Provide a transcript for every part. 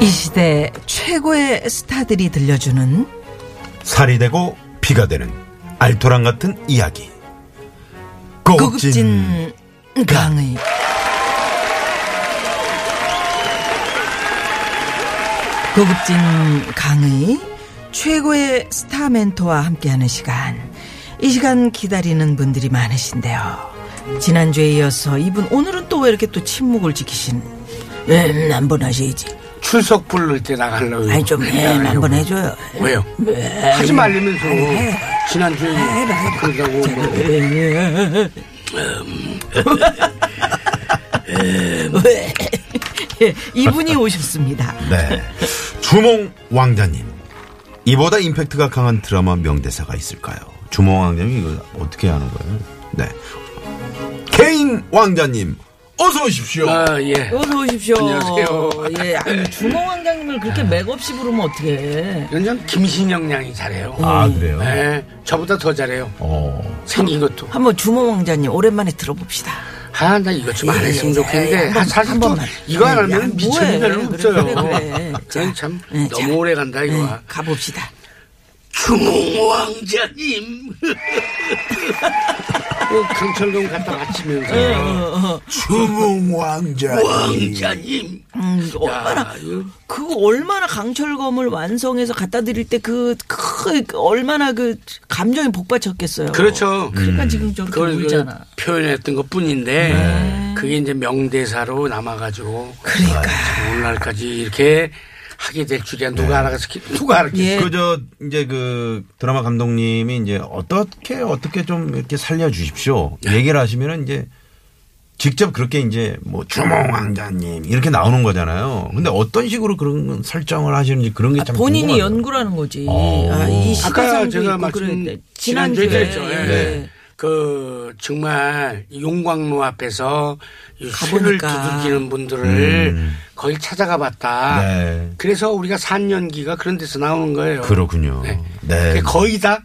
이 시대 최고의 스타들이 들려주는 살이 되고 피가 되는 알토란 같은 이야기. 고급진, 고급진 강의. 고급진 강의 최고의 스타 멘토와 함께하는 시간. 이 시간 기다리는 분들이 많으신데요. 지난주에 이어서 이분 오늘은 또 왜 이렇게 또 침묵을 지키신? 음, 한번 하셔야지 출석 부를 때 나가려고 아니 좀 해, 한번 해줘요 왜요? 하지 말리면서 지난주에 그러다고 뭐 왜? 예, 이분이 오셨습니다 네. 주몽 왕자님. 이보다 임팩트가 강한 드라마 명대사가 있을까요? 주몽 왕자님 이거 어떻게 하는 거예요? 네. 개인 왕자님. 어서 오십시오. 아, 예. 어서 오십시오. 안녕하세요. 예, 아니 주몽 왕장님을 그렇게 맥없이 부르면 어떡해. 연장 김신영 양이 잘해요. 아, 그래요? 네, 저보다 더 잘해요. 어. 생긴 것도. 한번 주몽 왕자님 오랜만에 들어봅시다. 아, 나 이것 좀 안 했으면 좋겠는데. 예, 아, 사실 한또 번만. 이거 안 예, 하면 뭐해. 별로 없어요. 그래, 그래. 그건 자, 참 예, 너무 자. 오래 간다, 이거. 예, 가봅시다. 주몽 왕자님. 꼭 강철동 갖다 바치면서. 주몽 왕자. 왕자님. 음, 얼마나 그거 얼마나 강철검을 완성해서 갖다 드릴 때그그 얼마나 그 감정이 복받쳤겠어요. 그렇죠. 그러니까 지금 저렇게 그걸 그 울잖아. 표현했던 것 뿐인데 그게 이제 명대사로 남아가지고 그러니까. 참 오늘날까지 이렇게 하게 될 줄이야 누가 알아갔어 누가 알았겠어 예. 그저 이제 그 드라마 감독님이 이제 어떻게 어떻게 좀 이렇게 살려 주십시오. 얘기를 하시면은 이제 직접 그렇게 이제 뭐 주몽 왕자님 이렇게 나오는 거잖아요. 근데 어떤 식으로 그런 설정을 하시는지 그런 게참 아, 본인이 궁금하더라고요. 연구라는 거지. 어. 아, 이 아까 시대상도 제가 말씀 지난주에. 예. 예. 그 정말 용광로 앞에서 이 술을. 두들기는 분들을 음. 거기 찾아가 봤다. 네. 그래서 우리가 산연기가 그런 데서 나오는 거예요. 그렇군요. 네. 네. 거의 다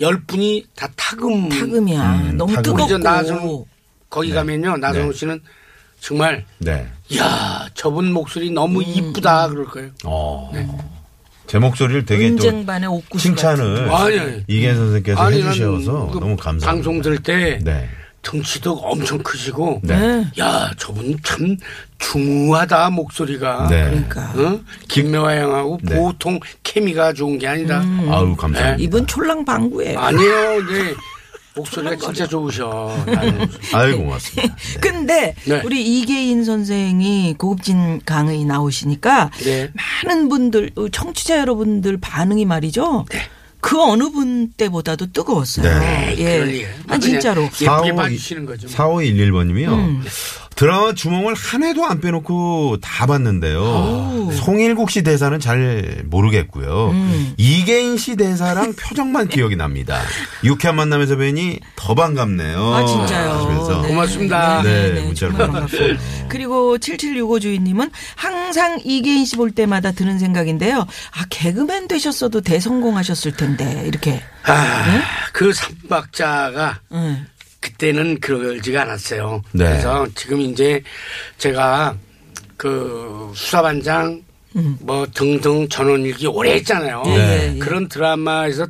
열 분이 다 타금. 타금이야. 음, 너무 타금. 뜨겁고. 나선호 거기 가면요 나선호 네. 씨는 정말 네. 야 저분 목소리 너무 음, 이쁘다 그럴 거예요. 어. 네. 제 목소리를 되게 옥구수 칭찬을 아니, 아니. 이계 선생께서 아니, 난 해주셔서 그 너무 감사합니다. 방송 들을 때 네. 등치도 엄청 크시고 네. 네. 야 저분 참 중후하다 목소리가. 네. 그러니까 어? 김매화 양하고 네. 보통 케미가 좋은 게 아니다. 아우 감사합니다. 네. 이분 촐랑 방구예요. 아니에요, 네. 목소리가 진짜 좋으셔. 아유 고맙습니다. 네. 근데 네. 우리 이계인 선생이 고급진 강의 나오시니까 네. 많은 분들 청취자 여러분들 반응이 말이죠. 그 어느 분 때보다도 뜨거웠어요. 네. 예. 아 진짜로. 예쁘게 45 봐주시는 거죠. 4511번님이요. 음. 드라마 주몽을 한 해도 안 빼놓고 다 봤는데요. 송일국 씨 대사는 잘 모르겠고요. 음. 이계인 씨 대사랑 표정만 기억이 납니다. 유쾌한 만남에서 뵈니 더 반갑네요. 아 진짜요. 하시면서 고맙습니다. 네, 문자로 정말 보내주셨어요. 반갑습니다. 그리고 7765 주인님은 항상 이계인 씨 볼 때마다 드는 생각인데요. 아 개그맨 되셨어도 대성공하셨을 텐데 이렇게. 아, 그 삼박자가 응. 그때는 그러지가 않았어요. 네. 그래서 지금 이제 제가 그 수사반장 뭐 등등 전원일기 오래 했잖아요. 예, 예. 그런 드라마에서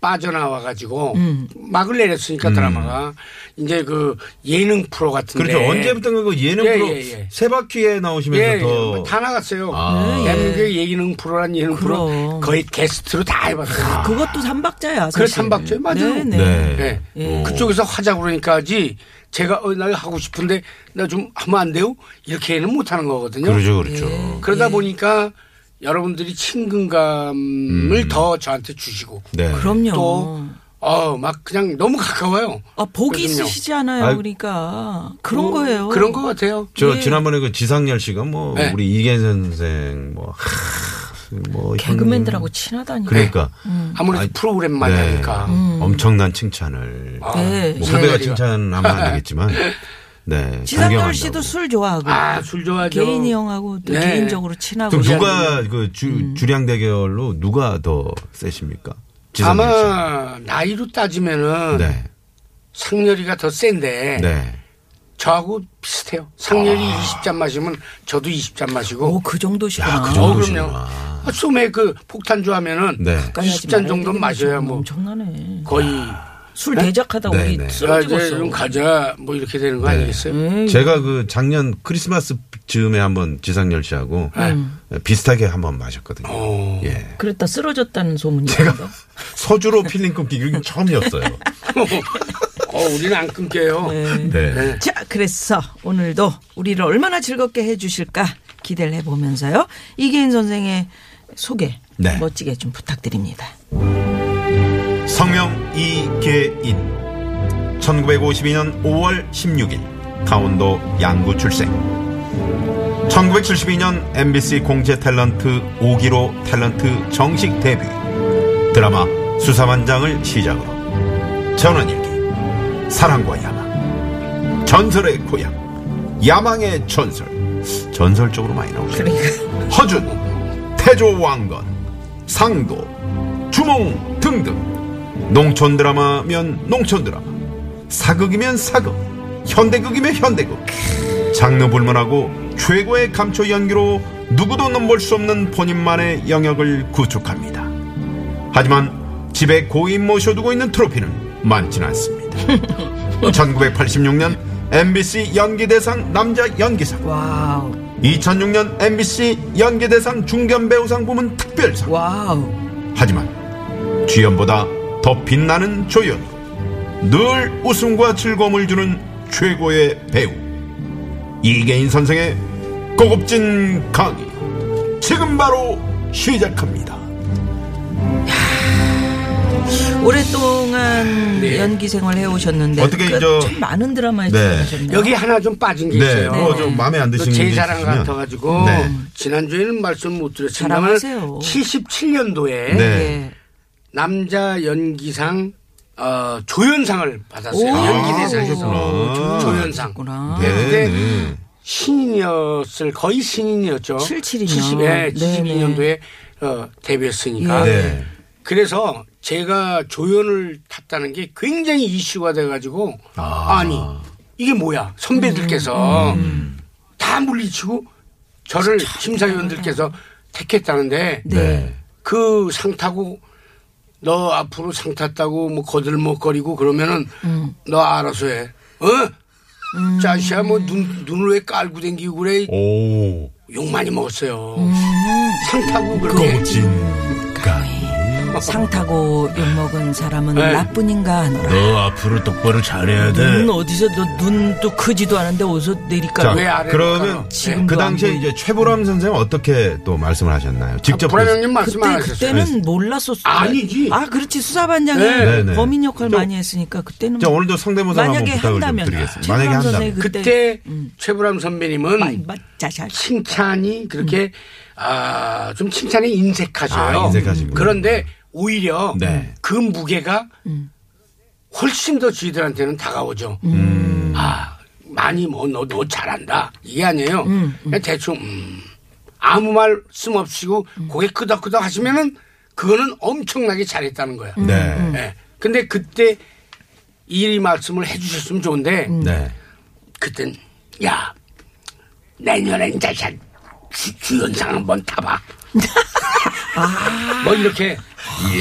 빠져나와 가지고 음. 막을 내렸으니까 드라마가 이제 그 예능 프로 같은데 그렇죠. 언제부턴가 그 예능 예, 프로 예, 예. 세 바퀴에 나오시면서 예, 예. 더다 나갔어요. 아. 대한민국의 예능 프로란 예능 프로 그럼. 거의 게스트로 다 해봤어요. 그것도 삼박자야. 그래. 삼박자예요. 맞아요. 네, 네. 네. 예. 예. 그쪽에서 하자 그러니까지 제가 어, 나 하고 싶은데 나 좀 하면 안 돼요? 이렇게는 못 하는 거거든요. 그렇죠, 그렇죠. 그러다 예. 보니까 여러분들이 친근감을 음. 더 저한테 주시고 네. 그럼요. 또 어, 막 그냥 너무 가까워요. 아, 복이 그렇군요. 있으시지 않아요. 아이, 그러니까 그런 뭐 거예요. 그런 것 같아요. 저 예. 지난번에 그 지상열 씨가 뭐 네. 우리 이계 선생 뭐, 하, 뭐 개그맨들하고 친하다니까. 그러니까 아무래도 아이, 프로그램만 네. 하니까. 엄청난 칭찬을 아, 네. 뭐 예. 후배가 칭찬하면 안 되겠지만 네 존경한다고. 씨도 술 좋아하고. 아, 술 좋아하죠. 개인이 형하고 또 네. 개인적으로 친하고. 누가 그 주, 음. 주량 대결로 누가 더 세십니까? 씨. 아마 나이로 따지면은 네. 상렬이가 더 센데 네. 저하고 비슷해요. 상렬이 20잔 마시면 저도 20잔 마시고. 오, 그 정도시구나. 야, 그 어, 정도시구나. 그럼요. 아, 소매 그 폭탄 좋아하면은 네. 가까이 하지 20잔 말아야 정도. 마셔야 뭐 엄청나네. 거의 술 대작하다 네, 우리 네. 이제 좀 가자 뭐 이렇게 되는 거 네. 아니겠어요? 에이, 제가 그 작년 크리스마스 즈음에 한번 지상열 씨하고 비슷하게 한번 마셨거든요. 어. 예. 그랬다 쓰러졌다는 소문이 있던데. 소주로 필름 끊긴 건 처음이었어요. 어, 우리는 안 끊겨요. 네. 네. 자, 그래서 오늘도 우리를 얼마나 즐겁게 해주실까 기대를 해보면서요. 이계인 선생의 소개 네. 멋지게 좀 부탁드립니다. 성명 이계인. 1952년 5월 16일 강원도 양구 출생. 1972년 MBC 공채 탤런트 5기로 탤런트 정식 데뷔. 드라마 수사반장을 시작으로. 전원일기 사랑과 야망. 전설의 고향 야망의 전설. 전설 쪽으로 많이 나오죠. 허준 태조 왕건 상도 주몽 등등 농촌 드라마면 농촌 드라마. 사극이면 사극 현대극이면 현대극. 장르 불문하고 최고의 감초 연기로 누구도 넘볼 수 없는 본인만의 영역을 구축합니다. 하지만 집에 고이 모셔두고 있는 트로피는 많진 않습니다. 1986년 MBC 연기대상 남자 연기상. Wow, 2006년 MBC 연기대상 중견 배우상 부문 특별상. wow. 하지만 주연보다 더 빛나는 조연 늘 웃음과 즐거움을 주는 최고의 배우 이계인 선생의 고급진 강의 지금 바로 시작합니다 오랫동안 네. 연기 생활 해오셨는데 어떻게 그 저- 참 많은 드라마에 네. 출연하셨네요. 여기 하나 좀 빠진 게 네, 있어요. 그거 좀 마음에 안 드시는 게제 자랑. 같아가지고 네. 지난주에는 말씀 못 자랑하세요. 77년도에 네. 예. 남자 연기상 어, 조연상을 받았어요. 오, 연기대상에서. 조연상. 그렇구나. 네, 그때 네. 신인이었을 거의 신인이었죠. 77 이요. 70, 네, 네네. 72년도에 어, 데뷔했으니까. 예. 네. 그래서 제가 조연을 탔다는 게 굉장히 이슈가 돼가지고 아. 아. 니 이게 뭐야 선배들께서 다 물리치고 저를 심사위원들께서 택했다는데 네. 그상 타고 너 앞으로 상 탔다고 뭐 거들먹거리고 그러면은 너 알아서 해. 어? 자시야 뭐 눈, 눈을 왜 깔고 댕기고 그래 오 욕 많이 먹었어요. 상 타고 그렇게 고급진 강의 상 타고 욕먹은 사람은 네. 나뿐인가 하노라. 너 앞으로 똑바로 잘해야 눈 어디서 너 눈도 크지도 않은데 어디서 내릴까? 자, 왜 그러면? 지금도 그 당시에 이제 최보람 선생 은 어떻게 또 말씀을 하셨나요? 직접 불안 그- 형님 말씀 안 그때. 그때는 몰랐었어. 아니지. 아 그렇지 수사반장이 네. 네, 네. 범인 역할 좀- 많이 했으니까 그때는 자, 오늘도 성대모사 만약에 한다면 드리겠습니다. 만약에 한다면. 그때, 그때 음. 최불암 선배님은 마- 마- 칭찬이 그렇게 아, 좀 칭찬이 인색하셔요. 아, 인색하시군요. 그런데 오히려 네. 그 무게가 훨씬 더 저희들한테는 다가오죠. 아, 많이 뭐너 너 잘한다. 이게 아니에요. 그냥 대충 음, 아무 말씀 없이고 고개 끄덕끄덕 하시면은 그거는 엄청나게 잘했다는 거야. 네. 예. 근데 그때 이 말씀을 해주셨으면 좋은데 네. 그땐 야 이제 주, 주연상 한번 타봐. 뭐 이렇게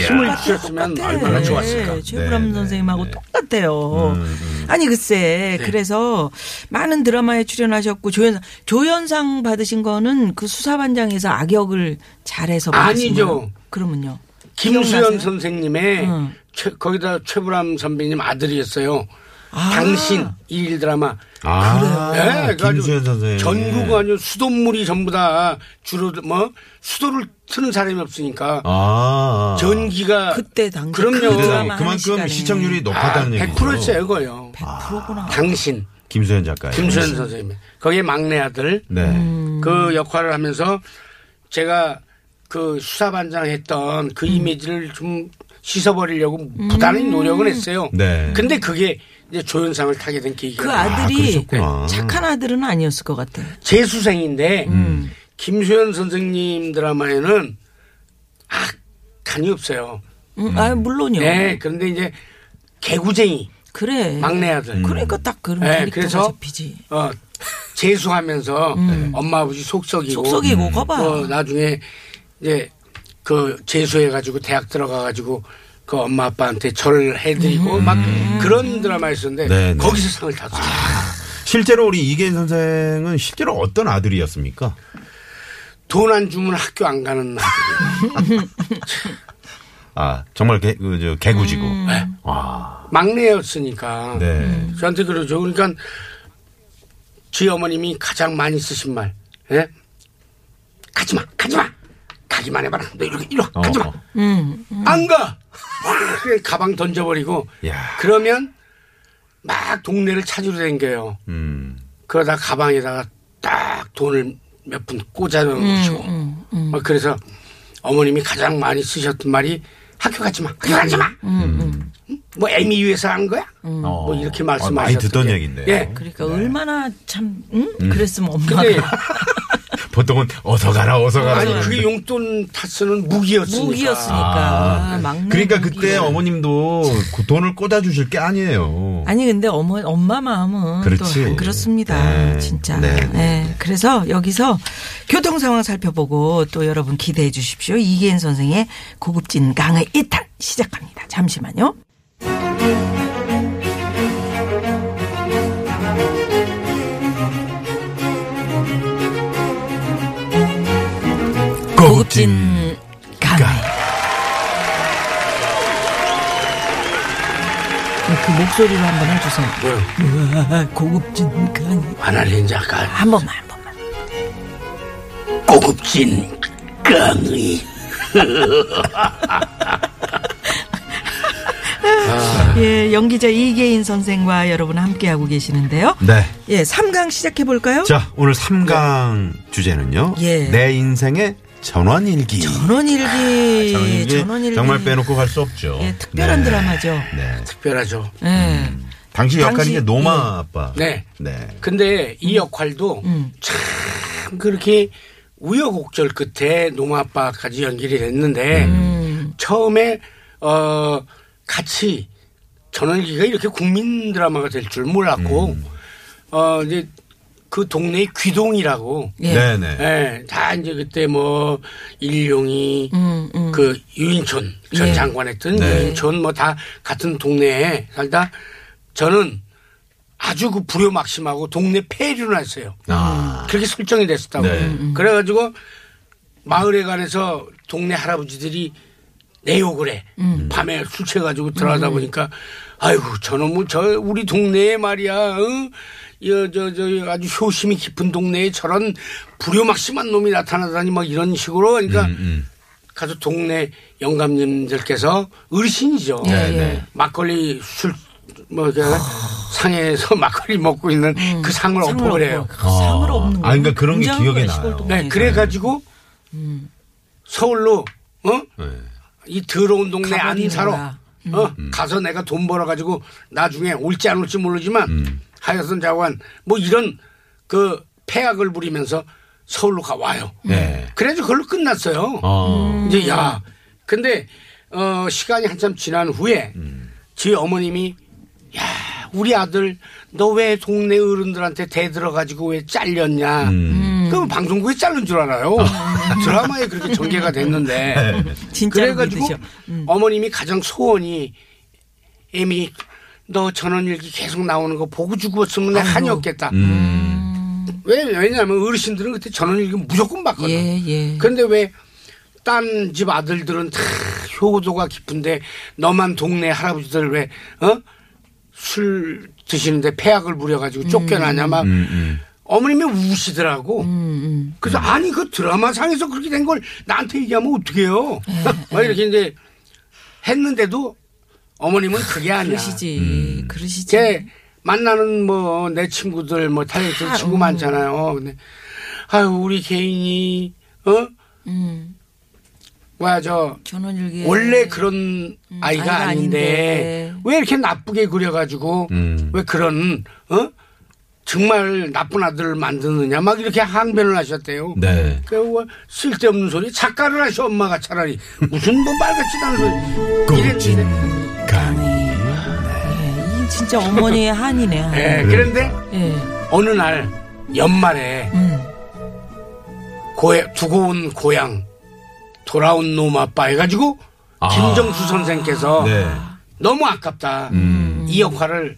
힘을 주셨으면 얼마나 좋았을까. 네, 최불암 네, 네, 선생님하고 네. 똑같아요. 음, 아니 글쎄 그래서 많은 드라마에 출연하셨고 조연상 조연상 받으신 거는 그 수사반장에서 악역을 잘해서 받으신 아니죠. 그러면요. 김수현? 선생님의 응. 최- 거기다 최불암 선배님 아들이었어요. 아. 당신 일일 드라마. 아, 예, 그래가지고 김수현 선생. 전국 아주 수돗물이 전부 다 주로 뭐 수도를 트는 사람이 없으니까 아. 전기가 그때 당시 그럼요. 그 드라마 하는 그만큼 시간에. 시청률이 아, 높았다는 얘기죠. 100%였어요, 그거요. 100%구나. 당신 김수현 작가. 김수현 선생님. 거기에 막내 아들 네. 음. 그 역할을 하면서 제가 그 수사반장 했던 음. 그 이미지를 좀 씻어버리려고 부단히 노력을 했어요. 네. 근데 그게 이제 조연상을 타게 된 계기가 그 아들이 그러셨구나. 착한 아들은 아니었을 것 같아. 재수생인데 음. 김수현 선생님 드라마에는 아 간이 없어요. 음, 아 물론요. 네, 그런데 이제 개구쟁이 그래. 막내 아들. 그러니까 딱 그런 네, 그래서 잡히지. 어 재수하면서 엄마 아버지 속썩이고 음. 속썩이고 거봐. 뭐 나중에 이제 그 재수해 가지고 대학 들어가 가지고 그 엄마 아빠한테 절을 해드리고 음. 막 그런 드라마였었는데 네, 네. 거기서 상을 탔어요. 실제로 우리 이계인 선생은 실제로 어떤 아들이었습니까? 돈 안 주면 학교 안 가는 아들이에요. 아, 정말 개, 그, 저, 개구지고. 음. 네. 와. 막내였으니까 네. 저한테 그러죠. 그러니까 저희 어머님이 가장 많이 쓰신 말, 예? 가지마, 가지마, 가기만 해봐라. 너 이렇게 이리 와, 어, 가지마. 어. 안 가. 그래, 가방 던져버리고 야. 그러면 막 동네를 찾으러 댕겨요. 음. 그러다 가방에다가 딱 돈을 몇 푼 꽂아 놓으시고. 막 그래서 어머님이 가장 많이 쓰셨던 말이 학교 가지 마. 학교 가지 마. 응? 뭐 애미 위해서 한 거야? 뭐 이렇게 어, 말씀하셨던 많이 듣던 게. 얘기인데요. 예. 그러니까 얼마나 참 응? 그랬으면 엄마가 보통은 어서 가라, 어서 가라. 아니. 그게 용돈 다 쓰는 무기였으니까. 무기였으니까 아, 막내 그러니까 무기. 그때 어머님도 그 돈을 꽂아 주실 게 아니에요. 아니 근데 어머 엄마 마음은 그렇지. 또 그렇습니다. 네. 진짜. 네, 네. 네. 그래서 여기서 교통 상황 살펴보고 또 여러분 기대해 주십시오. 이계인 선생의 고급진 강의 이탈 시작합니다. 잠시만요. 고급진 강의. 그 목소리로 한번 해주세요. 우와, 고급진 강의. 하나를 이제 아까 한 번만, 한 번만. 고급진 강의. 예, 연기자 이계인 선생과 여러분 함께하고 계시는데요. 네. 예, 3강 시작해볼까요? 자, 오늘 3강 주제는요. 예. 내 인생의 전원일기. 전원일기. 전원일기. 전원일기. 정말 빼놓고 갈 수 없죠. 예, 특별한 네. 드라마죠. 네. 특별하죠. 예. 당시 역할이 이제 노마 아빠. 네. 네. 근데 이 역할도 음. 참 그렇게 우여곡절 끝에 노마 아빠까지 연기를 했는데 음. 처음에 어 같이 전원기가 이렇게 국민 드라마가 될 줄 몰랐고 음. 어 이제 그 동네의 귀동이라고 예. 네네. 예, 다 이제 그때 뭐 일용이 음, 음. 그 유인촌 전 예. 장관 했던 네. 유인촌 뭐 다 같은 동네에 살다 저는 아주 그 불효막심하고 동네 폐류를 했어요. 아. 그렇게 설정이 됐었다고. 네. 그래가지고 마을에 관해서 동네 할아버지들이 내 욕을 해. 밤에 술 취해가지고 들어가다 보니까 아이고 저놈은 저 우리 동네에 말이야. 어? 여, 저, 저, 아주 효심이 깊은 동네에 저런 불효막심한 놈이 나타나다니 막 이런 식으로 그러니까 음, 음. 가서 동네 영감님들께서 어르신이죠. 예, 네, 예. 네. 막걸리 술, 뭐, 이렇게 상에서 막걸리 먹고 있는 그 상을 상을 엎어 그래요. 엎어. 상을 없는 아, 그러니까 그런 게 기억에 나요. 네, 그래가지고 서울로, 어? 네. 이 더러운 동네 안 살아. 거야. 어? 가서 내가 돈 벌어가지고 나중에 올지 안 올지 모르지만 음. 하여튼 자관 뭐 이런 그 폐악을 부리면서 서울로 가 와요. 네. 그래서 그걸로 끝났어요. 어. 이제 야 근데 어 시간이 한참 지난 후에 제 어머님이 야 우리 아들 너 왜 동네 어른들한테 대들어 가지고 왜 잘렸냐 음. 그럼 방송국에 자른 줄 알아요. 드라마에 그렇게 전개가 됐는데. 진짜로 그래가지고 믿으셔. 음. 어머님이 가장 소원이 애미 너 전원일기 계속 나오는 거 보고 죽었으면 내 한이 없겠다. 왜 왜냐하면 어르신들은 그때 전원일기 무조건 봤거든. 예, 예. 그런데 왜 딴 집 아들들은 다 효도가 깊은데 너만 동네 할아버지들 왜 어? 술 드시는데 폐약을 부려가지고 쫓겨나냐 막 음, 어머님이 우시더라고. 음, 그래서 아니 그 드라마 상에서 그렇게 된 걸 나한테 얘기하면 어떡해요. 네. 막 이렇게 이제 했는데도 어머님은 그게 아니야. 그러시지. 그러시지. 제 만나는 뭐 내 친구들 뭐 타이틀 다, 친구 음. 많잖아요. 근데 아유 우리 개인이 어 음. 뭐야 저 전원일기 원래 그런 아이가 음, 아이가 아닌데 아닌데. 왜 이렇게 나쁘게 그려가지고 음. 왜 그런 어 정말 나쁜 아들을 만드느냐 막 이렇게 항변을 하셨대요. 네. 그뭐 쓸데없는 소리 작가를 하셔 엄마가 차라리 무슨 뭐 말같지도 않은 소리 이랬는데 강의. 예, 이 진짜 어머니의 한이네. 한. 예, 그런데 예. 어느 날 연말에 음. 고해, 두고 온 고향 돌아온 놈 아빠 해가지고 아. 김정수 선생께서 네. 너무 아깝다 음. 이 역할을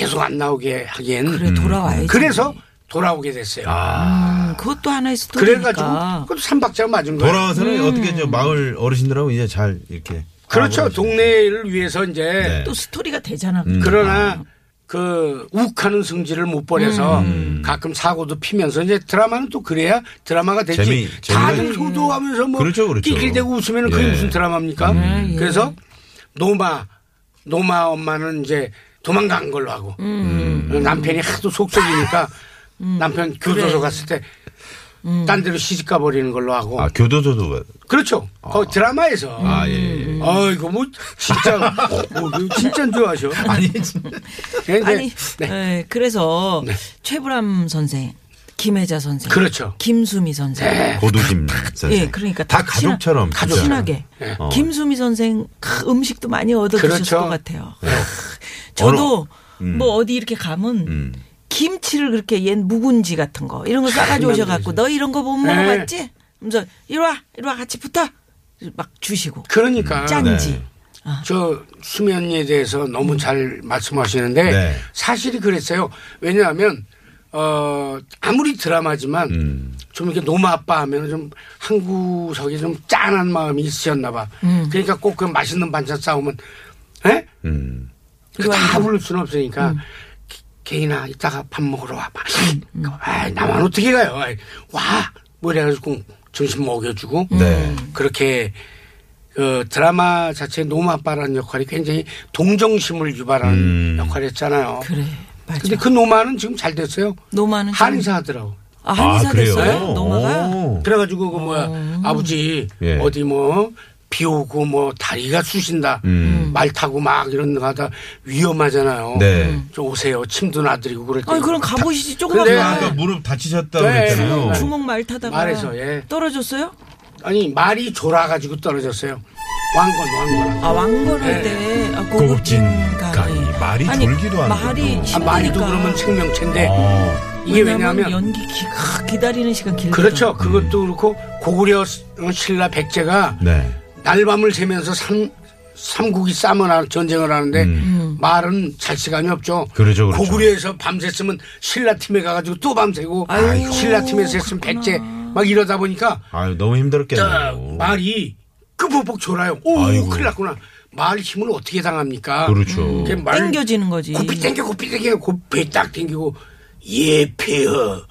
계속 안 나오게 하기엔 그래 돌아와야지. 그래서 돌아오게 됐어요. 아. 음, 그것도 하나의 스토리니까. 그래가지고 그것도 삼박자가 맞은 거예요. 돌아와서는 어떻게 저 마을 어르신들하고 이제 잘 이렇게. 그렇죠. 동네를 위해서 이제 네. 또 스토리가 되잖아. 음. 그러나 그 욱하는 승질을 못 버려서 음. 가끔 사고도 피면서 이제 드라마는 또 그래야 드라마가 되지. 재미- 다들 있- 효도하면서 뭐 그렇죠, 그렇죠. 낄낄대고 웃으면 그게 예. 무슨 드라마입니까? 예. 그래서 노마 노마 엄마는 이제 도망간 걸로 하고 음. 남편이 하도 속썩이니까 남편 교도소 갔을 때 음. 딴 데로 시집 가버리는 걸로 하고 아, 교도소도. 그렇죠. 거 드라마에서 아, 예, 예. 아 이거 뭐 진짜 뭐 진짜 좋아하셔. 아니, 진짜. 근데 아니, 네. 예, 그래서 네. 최불암 선생, 김혜자 선생, 그렇죠. 김수미 선생. 고두심 선생. 예, 그러니까 다다 가족처럼. 친하, 진짜. 친하게. 네. 어. 김수미 선생 크, 음식도 많이 얻어 드셨을 그렇죠. 것 같아요. 저도 음. 뭐 어디 이렇게 가면 음. 김치를 그렇게 옛 묵은지 같은 거 이런 거 싸가지고 오셔갖고 너 이런 거못 네. 먹어봤지? 그래서 이리 와, 이리 와 같이 붙어. 막 주시고 그러니까 짠지. 네. 저 수면에 대해서 너무 잘 말씀하시는데 네. 사실이 그랬어요. 왜냐하면 어 아무리 드라마지만 음. 좀 이렇게 노마 아빠 하면 좀 한 구석에 좀 짠한 마음이 있으셨나 봐. 그러니까 꼭 그 맛있는 반찬 싸우면 에? 음. 다 부를 수는 없으니까 개- 개인아 이따가 밥 먹으러 와봐. 아, 나만 어떻게 가요? 아이, 와. 뭐 이래가지고 점심 먹여주고 네. 그렇게 그 드라마 자체 노마 아빠라는 역할이 굉장히 동정심을 유발하는 음. 역할이었잖아요. 그래. 맞아. 근데 그 노마는 지금 잘 됐어요. 노마는 한의사 하더라고. 아, 한의사 아? 됐어요? 노마가? 오. 그래가지고 그 뭐야 아버지 예. 어디 뭐 비 오고 뭐 다리가 쑤신다 음. 말 타고 막 이런 거 하다 위험하잖아요. 네. 좀 오세요. 침도 놔드리고 그럴 때. 아니 그럼 가보시지 조금만 근데 봐. 아까 무릎 다치셨다고 네. 그랬잖아요. 주먹 말 타다가 말에서, 예. 떨어졌어요? 아니 말이 졸아가지고 떨어졌어요. 왕건 왕건. 아 왕건 할 네. 때 아, 고급진. 강의. 말이 아니, 졸기도 하는군요. 말이 아, 아. 말이도 그러면 생명체인데 어. 이게 왜냐하면 연기 기, 아, 기다리는 시간 길거든. 그렇죠. 그것도 그렇고 고구려 신라 백제가 네. 날밤을 새면서 삼 삼국이 싸움을 전쟁을 하는데 음. 말은 잘 시간이 없죠. 그렇죠, 그렇죠. 고구려에서 밤새으면 신라 팀에 가가지고 또 밤새고 아이고, 신라 팀에서 했으면 백제 막 이러다 보니까 아유, 너무 자, 힘들었겠네요. 말이 끝보복 졸아요. 오 아이고. 큰일 났구나. 말 힘을 어떻게 당합니까? 그렇죠. 그게 말 땡겨지는 거지. 고삐 땡겨 고삐 땡겨 고배 딱 땡기고 예패여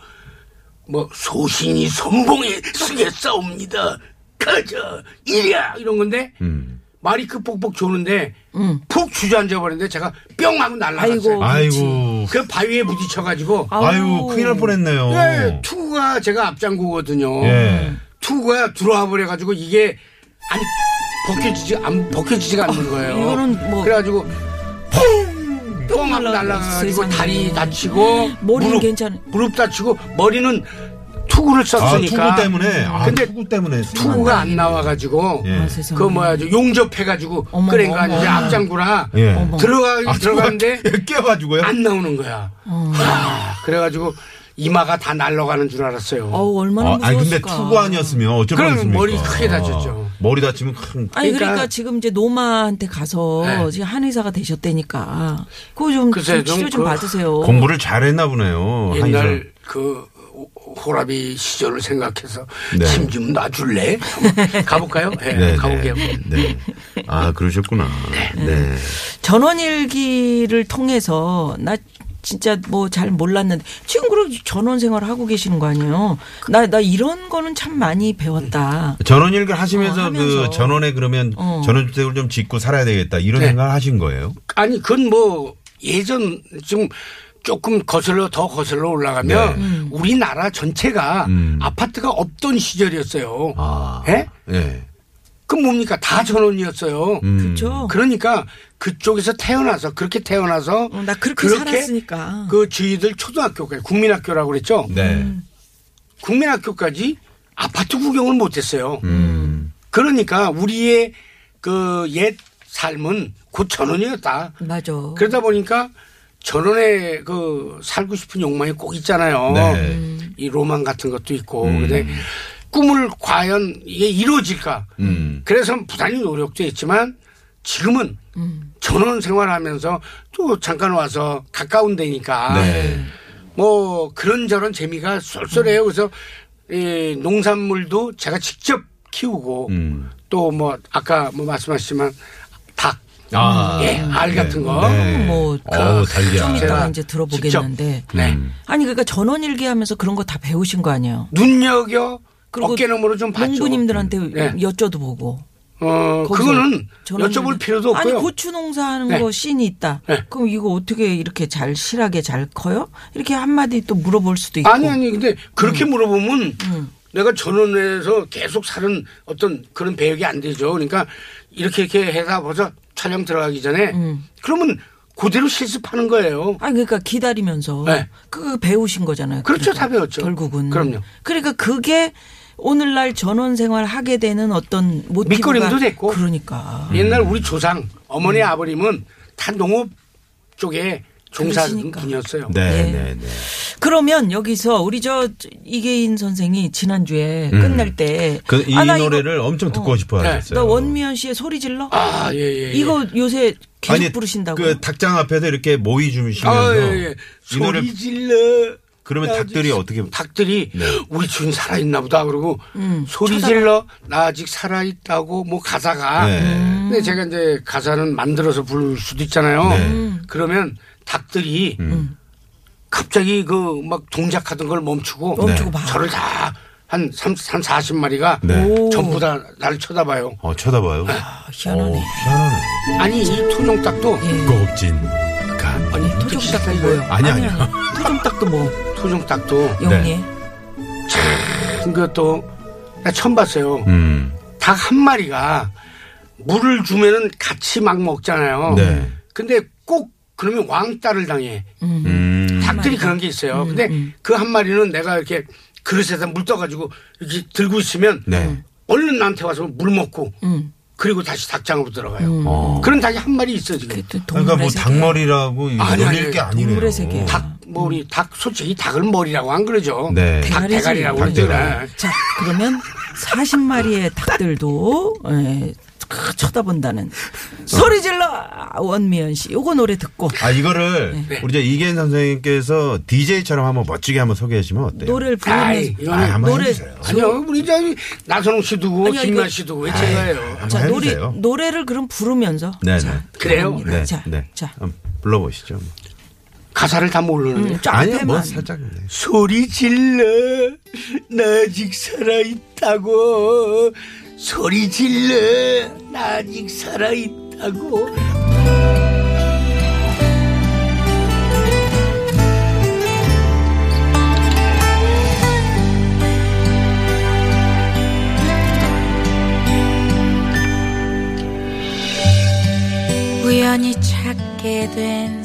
뭐 소신이 선봉에 쓰겠사옵니다. 가자 이랴 이런 건데 음. 말이 그 뻑뻑 조는데 응. 푹 주저앉아 버렸는데 제가 뿅 하고 날라갔어요. 아이고. 아이고. 그 바위에 부딪혀가지고 아유, 큰일 날 뻔했네요. 네, 투구가 제가 앞장구거든요. 예. 투구가 들어와 버려가지고 이게 안 벗겨지지 안 벗겨지지가 않는 거예요. 이거는 뭐- 그래가지고 퐁! 뿅 하고 날라가가지고 세상에. 다리 다치고 머리는 무릎, 괜찮아. 무릎 다치고 머리는 투구를 아, 썼으니까 투구 때문에. 아, 근데 투구 때문에. 투구가 안 나와가지고 예. 아. 그 뭐야 저 용접해가지고 그러니까 어머. 이제 앞장구라 예. 들어가 아, 들어가는데 깨워가지고요? 안 나오는 거야. 어. 아, 그래가지고 이마가 다 날아가는 줄 알았어요. 어우 얼마나 아, 아니 근데 무서웠을까. 투구 아니었으면 어쩔 그럼 뻔했습니까? 머리 크게 다쳤죠. 머리 다치면 큰. 아니 그러니까, 그러니까 지금 이제 노마한테 가서 네. 지금 한의사가 되셨다니까 그거 좀, 좀 치료 좀좀그 받으세요. 공부를 잘했나 보네요. 옛날 한의사. 그 호라비 시절을 생각해서 네. 힘좀 놔줄래? 가볼까요? 네, 네, 가볼게요. 네. 네. 아 그러셨구나. 네. 전원일기를 통해서 나 진짜 뭐 잘 몰랐는데 지금 그럼 전원 생활 하고 계시는 거 아니에요? 나 나 이런 거는 참 많이 배웠다. 전원 일을 하시면서 어, 하면서. 그 전원에 그러면 어. 전원주택을 좀 짓고 살아야 되겠다 이런 네. 생각을 하신 거예요? 아니 그건 뭐 예전 지금 조금 거슬러 더 거슬러 올라가면 네. 우리나라 전체가 음. 아파트가 없던 시절이었어요. 아. 예? 예. 그 뭡니까 다 전원이었어요. 음. 그렇죠. 그러니까 그쪽에서 태어나서 그렇게 태어나서 어, 나 그렇게 살았으니까. 그 저희들 초등학교까지 국민학교라고 그랬죠. 네. 국민학교까지 아파트 구경을 못했어요. 음. 그러니까 우리의 그 옛 삶은 곧 전원이었다. 맞아. 그러다 보니까 전원에 그 살고 싶은 욕망이 꼭 있잖아요. 네. 이 로망 같은 것도 있고. 음. 근데 꿈을 과연 이게 이루어질까? 음. 그래서 부단히 노력도 했지만 지금은 전원 생활하면서 또 잠깐 와서 가까운 데니까 네. 뭐 그런저런 재미가 쏠쏠해요. 그래서 이 농산물도 제가 직접 키우고 음. 또뭐 아까 뭐 말씀하셨지만 닭, 아. 예, 알 같은 거. 네. 뭐, 어우, 달걀. 좀 이따가 이제 들어보겠는데. 직접, 네. 음. 아니 그러니까 전원일기 하면서 그런 거 다 배우신 거 아니에요? 눈여겨 그리고 어깨너머로 좀 봤죠. 농부님들한테 네. 여쭤도 보고. 어, 그거는. 여쭤볼 필요도 없고요. 아니 고추 농사하는 네. 거 씬이 있다. 네. 그럼 이거 어떻게 이렇게 잘 실하게 잘 커요? 이렇게 한마디 또 물어볼 수도 있고. 아니 아니 근데 그렇게 물어보면 음. 내가 전원에서 계속 사는 어떤 그런 배역이 안 되죠. 그러니까 이렇게 이렇게 해서 벌써 촬영 들어가기 전에 음. 그러면 그대로 실습하는 거예요. 아니 그러니까 기다리면서 네. 그 배우신 거잖아요. 그렇죠. 그러니까 다 배웠죠. 결국은. 그럼요. 그러니까 그게 오늘날 전원 생활 하게 되는 어떤 모티브가 밑거림도 됐고. 그러니까. 옛날 우리 조상 어머니 아버님은 다 농업 쪽에 그러시니까. 분이었어요. 네, 네. 네, 네. 그러면 여기서 우리 저 이계인 선생이 지난주에 음. 끝날 때 그 이 아, 나 이거- 노래를 엄청 듣고 어. 싶어 네. 하셨어요. 나 원미연 씨의 소리 질러? 아, 예, 예. 예. 이거 요새 계속 부르신다고. 그 닭장 앞에서 이렇게 모이 주시면서 아, 예, 예. 노래 소리 질러. 그러면 나 닭들이 어떻게 닭들이 네. 우리 주인 살아있나 보다 그러고 음, 소리. 질러 나 아직 살아있다고 뭐 가사가 네. 근데 제가 이제 가사는 만들어서 부를 수도 있잖아요 네. 그러면 닭들이 음. 갑자기 그 막 동작하던 걸 멈추고 멈추고 봐. 저를 다 한 삼, 한 40마리가 네. 오. 전부 다 나를 쳐다봐요 어, 쳐다봐요. 아, 희한하네. 어, 희한하네. 아니 이 토종닭도 예. 곱진 간. 아니 토종닭도 이거예요. 뭐요? 아니, 아니요. 토종닭도 뭐 토종닭도 영리해. 그것도 나 처음 봤어요 음. 닭 한 마리가 물을 주면은 같이 막 먹잖아요. 네. 근데 꼭 그러면 왕따를 당해. 음. 닭들이 그런 게 있어요. 근데 그 한 마리는 내가 이렇게 그릇에다 물 떠가지고 이렇게 들고 있으면 네. 얼른 나한테 와서 물 먹고 음. 그리고 다시 닭장으로 들어가요. 어. 그런 닭이 한 마리 있어 지금. 그또 그러니까 뭐 세계. 닭머리라고 아니, 놀릴 게 아니네요. 동물의 세계. 닭 머리 닭 솔직히 닭을 머리라고 안 그러죠. 네. 닭. 대가리라고. 그러죠. 자, 그러면 40마리의 닭들도 예, 크, 쳐다본다는 소리 질러 원미연 씨. 요거 노래 듣고 아 이거를 네. 우리 이제 이계인 선생님께서 DJ처럼 한번 멋지게 한번 소개하시면 어때요? 노래를 아이, 부르면서 이거는 아, 한번 노래 해주세요. 아니요, 우리 저 나선홍 씨도 아니요, 김만 이거- 씨도 왜 제가요? 자, 노래. 노래를 그럼 부르면서 네, 자, 네. 그래요? 네, 자, 네. 자. 불러보시죠. 가사를 다 모르는데. 음, 쫙 아니요, 뭐. 살짝. 네. 소리 질러 나 아직 살아있다고 소리 질러. 나 아직 살아있다고. 우연히 찾게 된